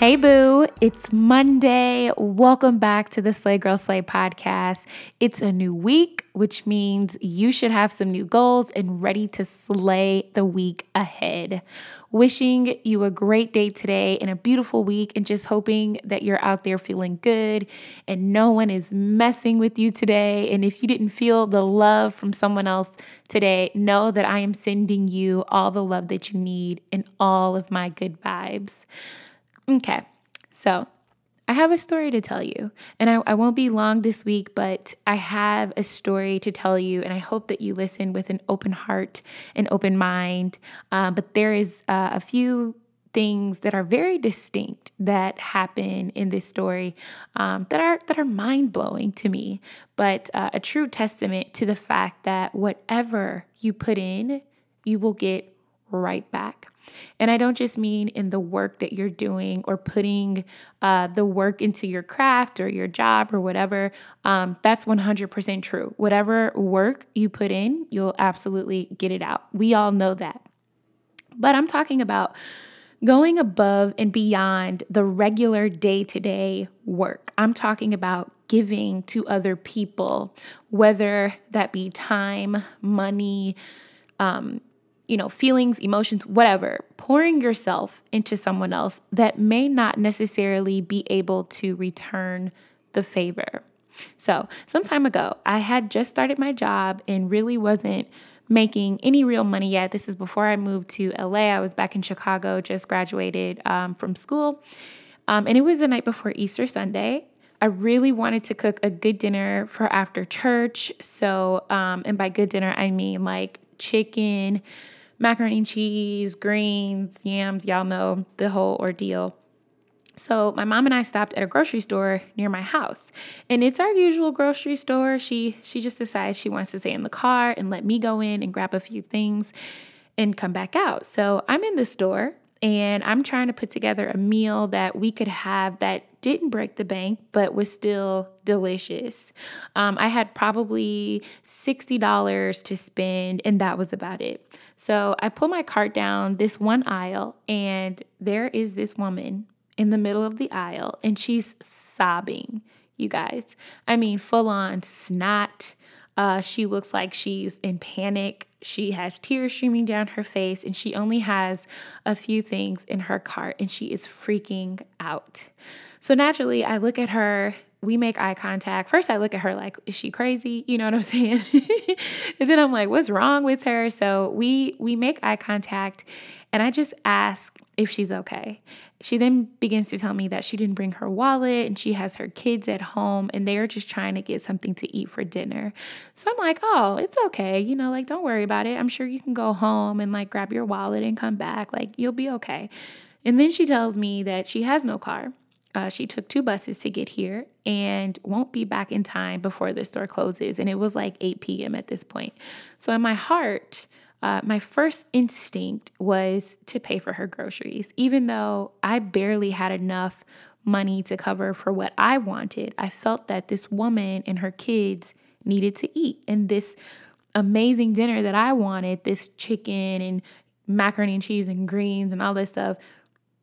Hey, boo, it's Monday. Welcome back to the Slay Girl Slay podcast. It's a new week, which means you should have some new goals and ready to slay the week ahead. Wishing you a great day today and a beautiful week, and just hoping that you're out there feeling good and no one is messing with you today. And if you didn't feel the love from someone else today, know that I am sending you all the love that you need and all of my good vibes. Okay, so I have a story to tell you, and I, I, won't be long this week, but I have a story to tell you, and I hope that you listen with an open heart and open mind. Uh, but there is uh, a few things that are very distinct that happen in this story um, that are that are mind blowing to me, but uh, a true testament to the fact that whatever you put in, you will get right back. And I don't just mean in the work that you're doing or putting uh, the work into your craft or your job or whatever. Um, that's 100% true. Whatever work you put in, you'll absolutely get it out. We all know that. But I'm talking about going above and beyond the regular day to day work. I'm talking about giving to other people, whether that be time, money, um, you know, feelings, emotions, whatever, pouring yourself into someone else that may not necessarily be able to return the favor. So, some time ago, I had just started my job and really wasn't making any real money yet. This is before I moved to LA. I was back in Chicago, just graduated um, from school. Um, and it was the night before Easter Sunday. I really wanted to cook a good dinner for after church. So, um, and by good dinner, I mean like chicken, macaroni and cheese, greens, yams, y'all know the whole ordeal. So my mom and I stopped at a grocery store near my house. And it's our usual grocery store. She she just decides she wants to stay in the car and let me go in and grab a few things and come back out. So I'm in the store and I'm trying to put together a meal that we could have that didn't break the bank, but was still delicious. Um, I had probably $60 to spend, and that was about it. So I pull my cart down this one aisle, and there is this woman in the middle of the aisle, and she's sobbing, you guys. I mean, full on snot. Uh, she looks like she's in panic. She has tears streaming down her face, and she only has a few things in her cart, and she is freaking out. So naturally, I look at her. We make eye contact. First, I look at her like, is she crazy? You know what I'm saying? and then I'm like, what's wrong with her? So we we make eye contact, and I just ask if she's okay. She then begins to tell me that she didn't bring her wallet and she has her kids at home and they're just trying to get something to eat for dinner. So I'm like, oh, it's okay. You know, like, don't worry about it. I'm sure you can go home and like grab your wallet and come back. Like, you'll be okay. And then she tells me that she has no car. Uh, she took two buses to get here and won't be back in time before the store closes. And it was like 8 p.m. at this point. So in my heart, uh, my first instinct was to pay for her groceries. Even though I barely had enough money to cover for what I wanted, I felt that this woman and her kids needed to eat. And this amazing dinner that I wanted, this chicken and macaroni and cheese and greens and all this stuff,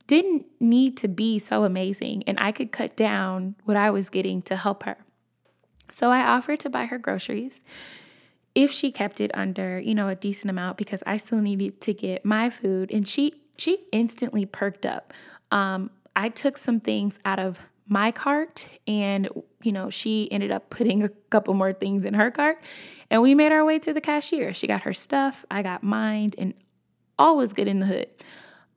didn't need to be so amazing. And I could cut down what I was getting to help her. So I offered to buy her groceries if she kept it under, you know, a decent amount because I still needed to get my food and she she instantly perked up. Um, I took some things out of my cart and you know, she ended up putting a couple more things in her cart and we made our way to the cashier. She got her stuff, I got mine and all was good in the hood.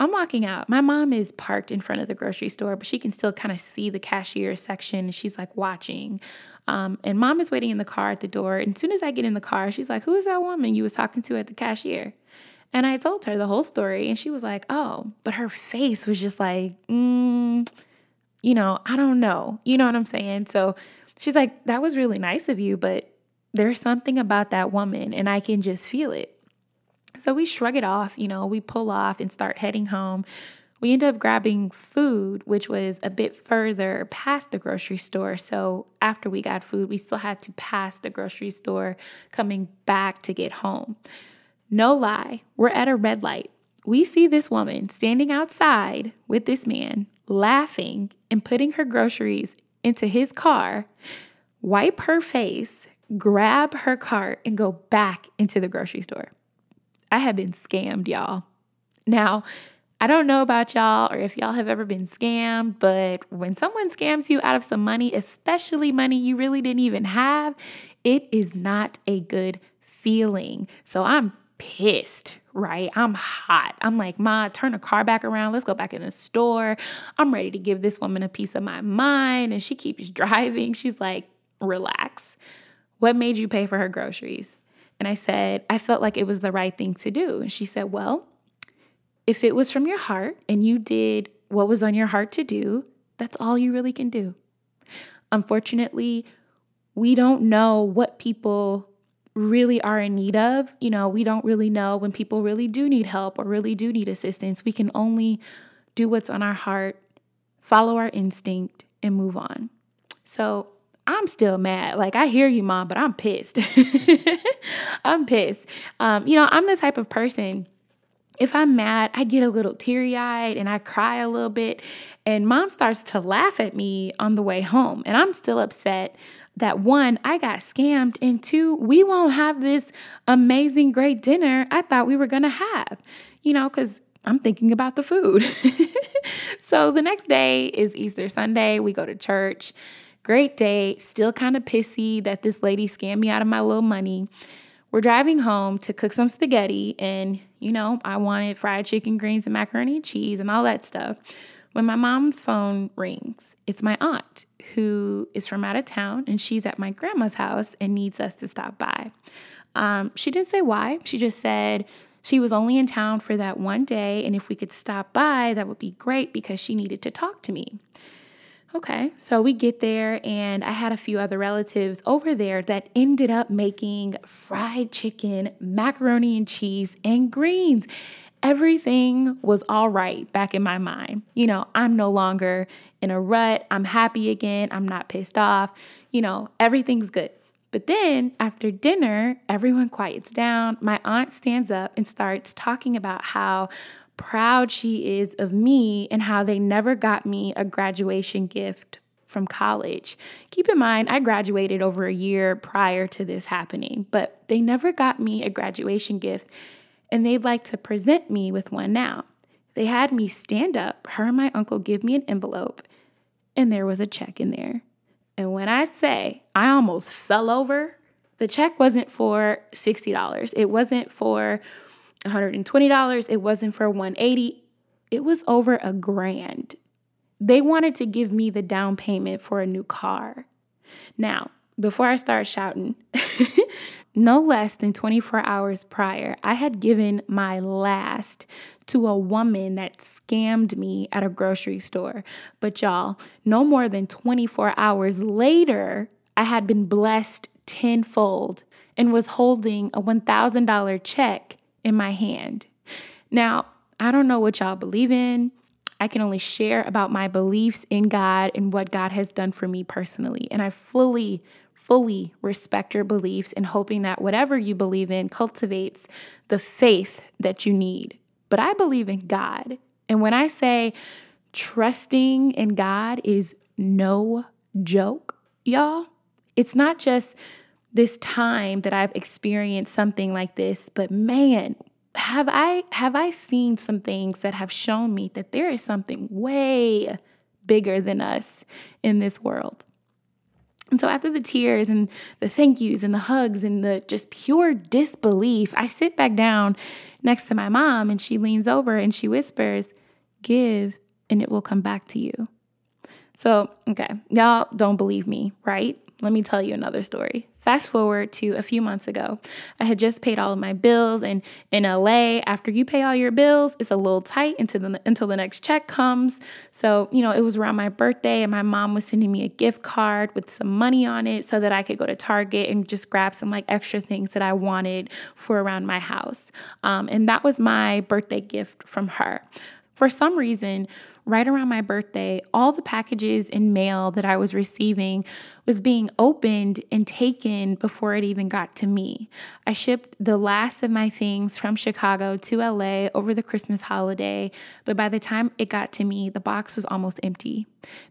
I'm walking out. My mom is parked in front of the grocery store, but she can still kind of see the cashier section. She's like watching. Um, and mom is waiting in the car at the door. And as soon as I get in the car, she's like, Who is that woman you was talking to at the cashier? And I told her the whole story, and she was like, oh, but her face was just like, mm, you know, I don't know. You know what I'm saying? So she's like, that was really nice of you, but there's something about that woman, and I can just feel it. So we shrug it off, you know, we pull off and start heading home. We end up grabbing food, which was a bit further past the grocery store. So after we got food, we still had to pass the grocery store coming back to get home. No lie, we're at a red light. We see this woman standing outside with this man, laughing and putting her groceries into his car, wipe her face, grab her cart, and go back into the grocery store. I have been scammed, y'all. Now, I don't know about y'all or if y'all have ever been scammed, but when someone scams you out of some money, especially money you really didn't even have, it is not a good feeling. So I'm pissed, right? I'm hot. I'm like, Ma, turn the car back around. Let's go back in the store. I'm ready to give this woman a piece of my mind. And she keeps driving. She's like, relax. What made you pay for her groceries? And I said, I felt like it was the right thing to do. And she said, Well, if it was from your heart and you did what was on your heart to do, that's all you really can do. Unfortunately, we don't know what people really are in need of. You know, we don't really know when people really do need help or really do need assistance. We can only do what's on our heart, follow our instinct, and move on. So I'm still mad. Like, I hear you, mom, but I'm pissed. I'm pissed. Um, you know, I'm the type of person if I'm mad, I get a little teary eyed and I cry a little bit. And mom starts to laugh at me on the way home. And I'm still upset that one, I got scammed, and two, we won't have this amazing, great dinner I thought we were gonna have, you know, because I'm thinking about the food. so the next day is Easter Sunday. We go to church. Great day. Still kind of pissy that this lady scammed me out of my little money. We're driving home to cook some spaghetti, and you know, I wanted fried chicken, greens, and macaroni and cheese and all that stuff. When my mom's phone rings, it's my aunt who is from out of town and she's at my grandma's house and needs us to stop by. Um, she didn't say why, she just said she was only in town for that one day, and if we could stop by, that would be great because she needed to talk to me. Okay, so we get there, and I had a few other relatives over there that ended up making fried chicken, macaroni and cheese, and greens. Everything was all right back in my mind. You know, I'm no longer in a rut. I'm happy again. I'm not pissed off. You know, everything's good. But then after dinner, everyone quiets down. My aunt stands up and starts talking about how proud she is of me and how they never got me a graduation gift from college. Keep in mind, I graduated over a year prior to this happening, but they never got me a graduation gift, and they'd like to present me with one now. They had me stand up, her and my uncle give me an envelope, and there was a check in there. And when I say I almost fell over, the check wasn't for $60. It wasn't for $120. It wasn't for 180. It was over a grand. They wanted to give me the down payment for a new car. Now, before I start shouting, no less than 24 hours prior, I had given my last to a woman that scammed me at a grocery store. But y'all, no more than 24 hours later, I had been blessed tenfold and was holding a $1,000 check in my hand. Now, I don't know what y'all believe in. I can only share about my beliefs in God and what God has done for me personally. And I fully, fully respect your beliefs and hoping that whatever you believe in cultivates the faith that you need. But I believe in God. And when I say trusting in God is no joke, y'all, it's not just this time that I've experienced something like this, but man, have I have I seen some things that have shown me that there is something way bigger than us in this world. And so after the tears and the thank yous and the hugs and the just pure disbelief, I sit back down next to my mom and she leans over and she whispers, "Give and it will come back to you." So, okay, y'all don't believe me, right? Let me tell you another story. Fast forward to a few months ago. I had just paid all of my bills, and in LA, after you pay all your bills, it's a little tight until the, until the next check comes. So, you know, it was around my birthday, and my mom was sending me a gift card with some money on it so that I could go to Target and just grab some like extra things that I wanted for around my house. Um, and that was my birthday gift from her. For some reason, right around my birthday, all the packages and mail that I was receiving was being opened and taken before it even got to me. I shipped the last of my things from Chicago to LA over the Christmas holiday, but by the time it got to me, the box was almost empty.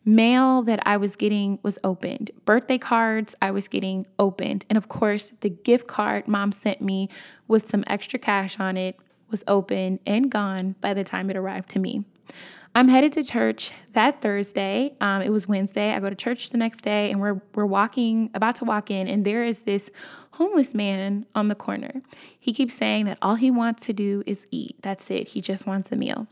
Mail that I was getting was opened. Birthday cards I was getting opened. And of course, the gift card mom sent me with some extra cash on it was open and gone by the time it arrived to me. I'm headed to church that Thursday. Um, it was Wednesday. I go to church the next day, and we're we're walking, about to walk in, and there is this homeless man on the corner. He keeps saying that all he wants to do is eat. That's it. He just wants a meal.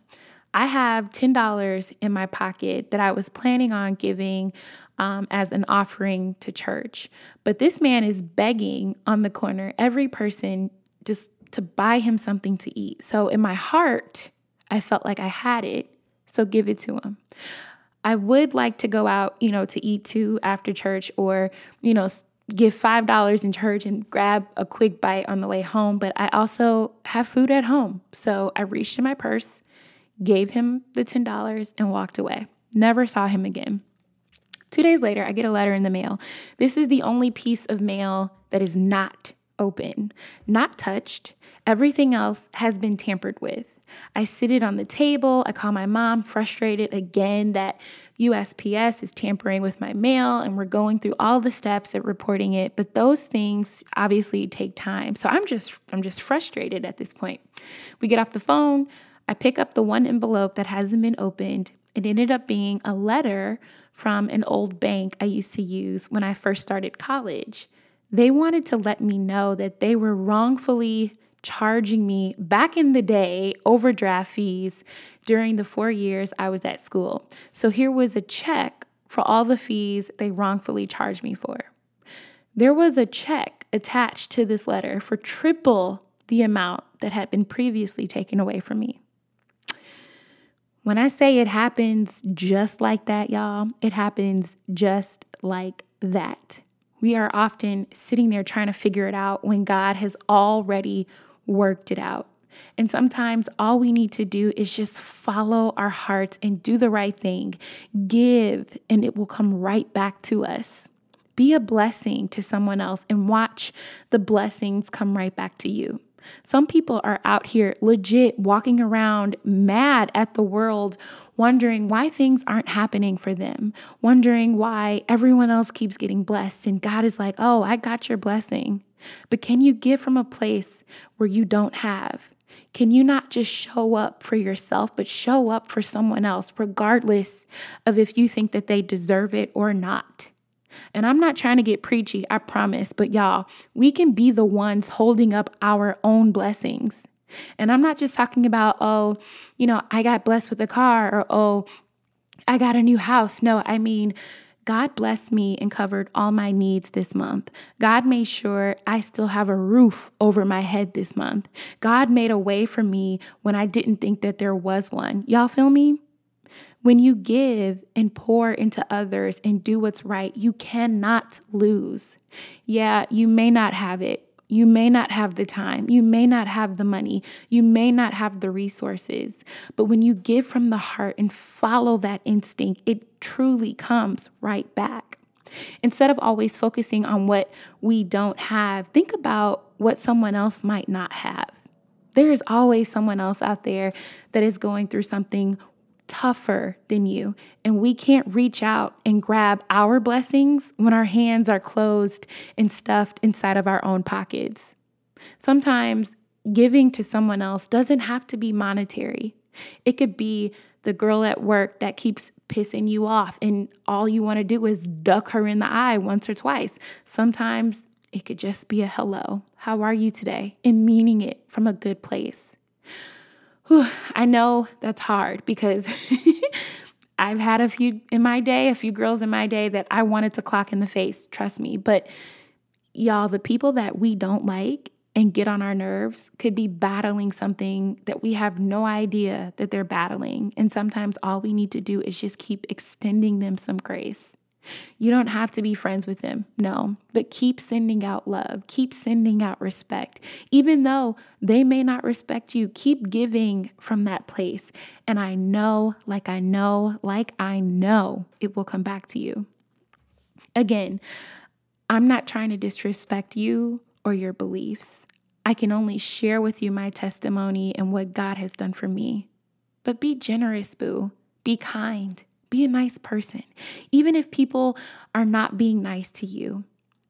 I have ten dollars in my pocket that I was planning on giving um, as an offering to church, but this man is begging on the corner every person just to buy him something to eat. So in my heart, I felt like I had it so give it to him. I would like to go out, you know, to eat too after church or, you know, give $5 in church and grab a quick bite on the way home, but I also have food at home. So I reached in my purse, gave him the $10 and walked away. Never saw him again. Two days later, I get a letter in the mail. This is the only piece of mail that is not open, not touched. Everything else has been tampered with. I sit it on the table. I call my mom, frustrated again that USPS is tampering with my mail and we're going through all the steps of reporting it. But those things obviously take time. So I'm just I'm just frustrated at this point. We get off the phone. I pick up the one envelope that hasn't been opened. It ended up being a letter from an old bank I used to use when I first started college. They wanted to let me know that they were wrongfully charging me back in the day overdraft fees during the four years I was at school. So here was a check for all the fees they wrongfully charged me for. There was a check attached to this letter for triple the amount that had been previously taken away from me. When I say it happens just like that, y'all, it happens just like that. We are often sitting there trying to figure it out when God has already worked it out. And sometimes all we need to do is just follow our hearts and do the right thing. Give, and it will come right back to us. Be a blessing to someone else and watch the blessings come right back to you. Some people are out here legit walking around mad at the world, wondering why things aren't happening for them, wondering why everyone else keeps getting blessed. And God is like, oh, I got your blessing. But can you give from a place where you don't have? Can you not just show up for yourself, but show up for someone else, regardless of if you think that they deserve it or not? And I'm not trying to get preachy, I promise, but y'all, we can be the ones holding up our own blessings. And I'm not just talking about, oh, you know, I got blessed with a car or, oh, I got a new house. No, I mean, God blessed me and covered all my needs this month. God made sure I still have a roof over my head this month. God made a way for me when I didn't think that there was one. Y'all feel me? When you give and pour into others and do what's right, you cannot lose. Yeah, you may not have it. You may not have the time. You may not have the money. You may not have the resources. But when you give from the heart and follow that instinct, it truly comes right back. Instead of always focusing on what we don't have, think about what someone else might not have. There is always someone else out there that is going through something tougher than you. And we can't reach out and grab our blessings when our hands are closed and stuffed inside of our own pockets. Sometimes giving to someone else doesn't have to be monetary, it could be the girl at work that keeps pissing you off, and all you want to do is duck her in the eye once or twice. Sometimes it could just be a hello. How are you today? And meaning it from a good place. Whew, I know that's hard because I've had a few in my day, a few girls in my day that I wanted to clock in the face, trust me. But y'all, the people that we don't like and get on our nerves could be battling something that we have no idea that they're battling. And sometimes all we need to do is just keep extending them some grace. You don't have to be friends with them, no, but keep sending out love, keep sending out respect. Even though they may not respect you, keep giving from that place. And I know, like I know, like I know, it will come back to you. Again, I'm not trying to disrespect you or your beliefs. I can only share with you my testimony and what God has done for me. But be generous, boo. Be kind. Be a nice person, even if people are not being nice to you.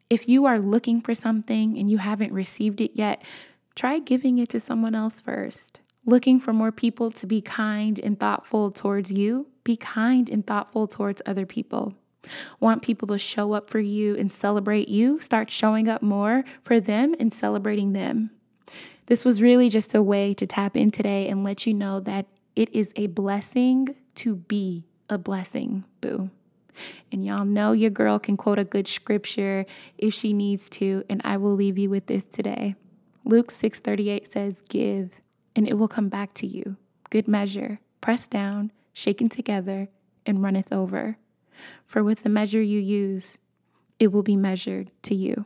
If you are looking for something and you haven't received it yet, try giving it to someone else first. Looking for more people to be kind and thoughtful towards you, be kind and thoughtful towards other people. Want people to show up for you and celebrate you? Start showing up more for them and celebrating them. This was really just a way to tap in today and let you know that it is a blessing to be a blessing, boo. And y'all know your girl can quote a good scripture if she needs to, and I will leave you with this today. Luke 6:38 says, "Give, and it will come back to you. Good measure, pressed down, shaken together, and runneth over. For with the measure you use, it will be measured to you."